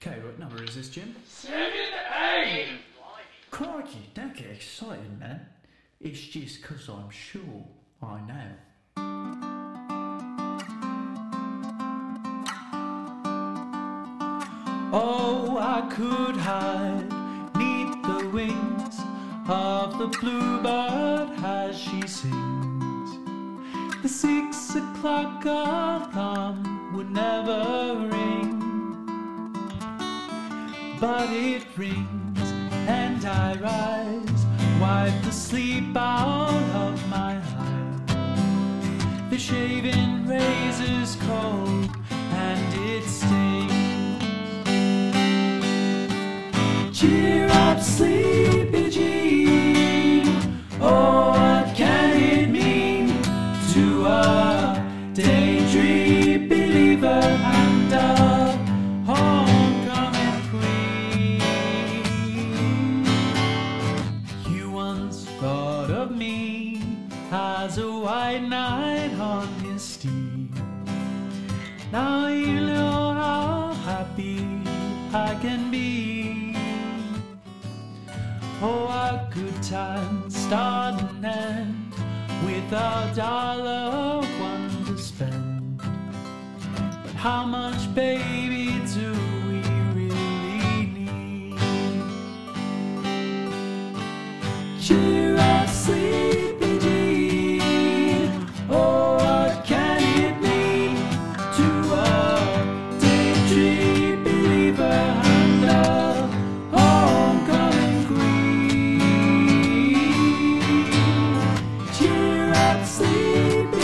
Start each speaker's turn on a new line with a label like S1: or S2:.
S1: Okay, what number is this, Jim?
S2: Seven, eight.
S1: Crikey, don't get excited, man. It's just 'cause I'm sure I know. Oh, I could hide neath the wings of the bluebird as she sings. The six o'clock alarm would never ring, but it rings and I rise, wipe the sleep out of my eyes. The shaving razor's cold and it stings. Cheer up, sleepy has a white knight on his steed. Now you know how happy I can be. Oh, a good time starting and end with a dollar one to spend. But how much, baby, do we really need? Cheers. Sleep.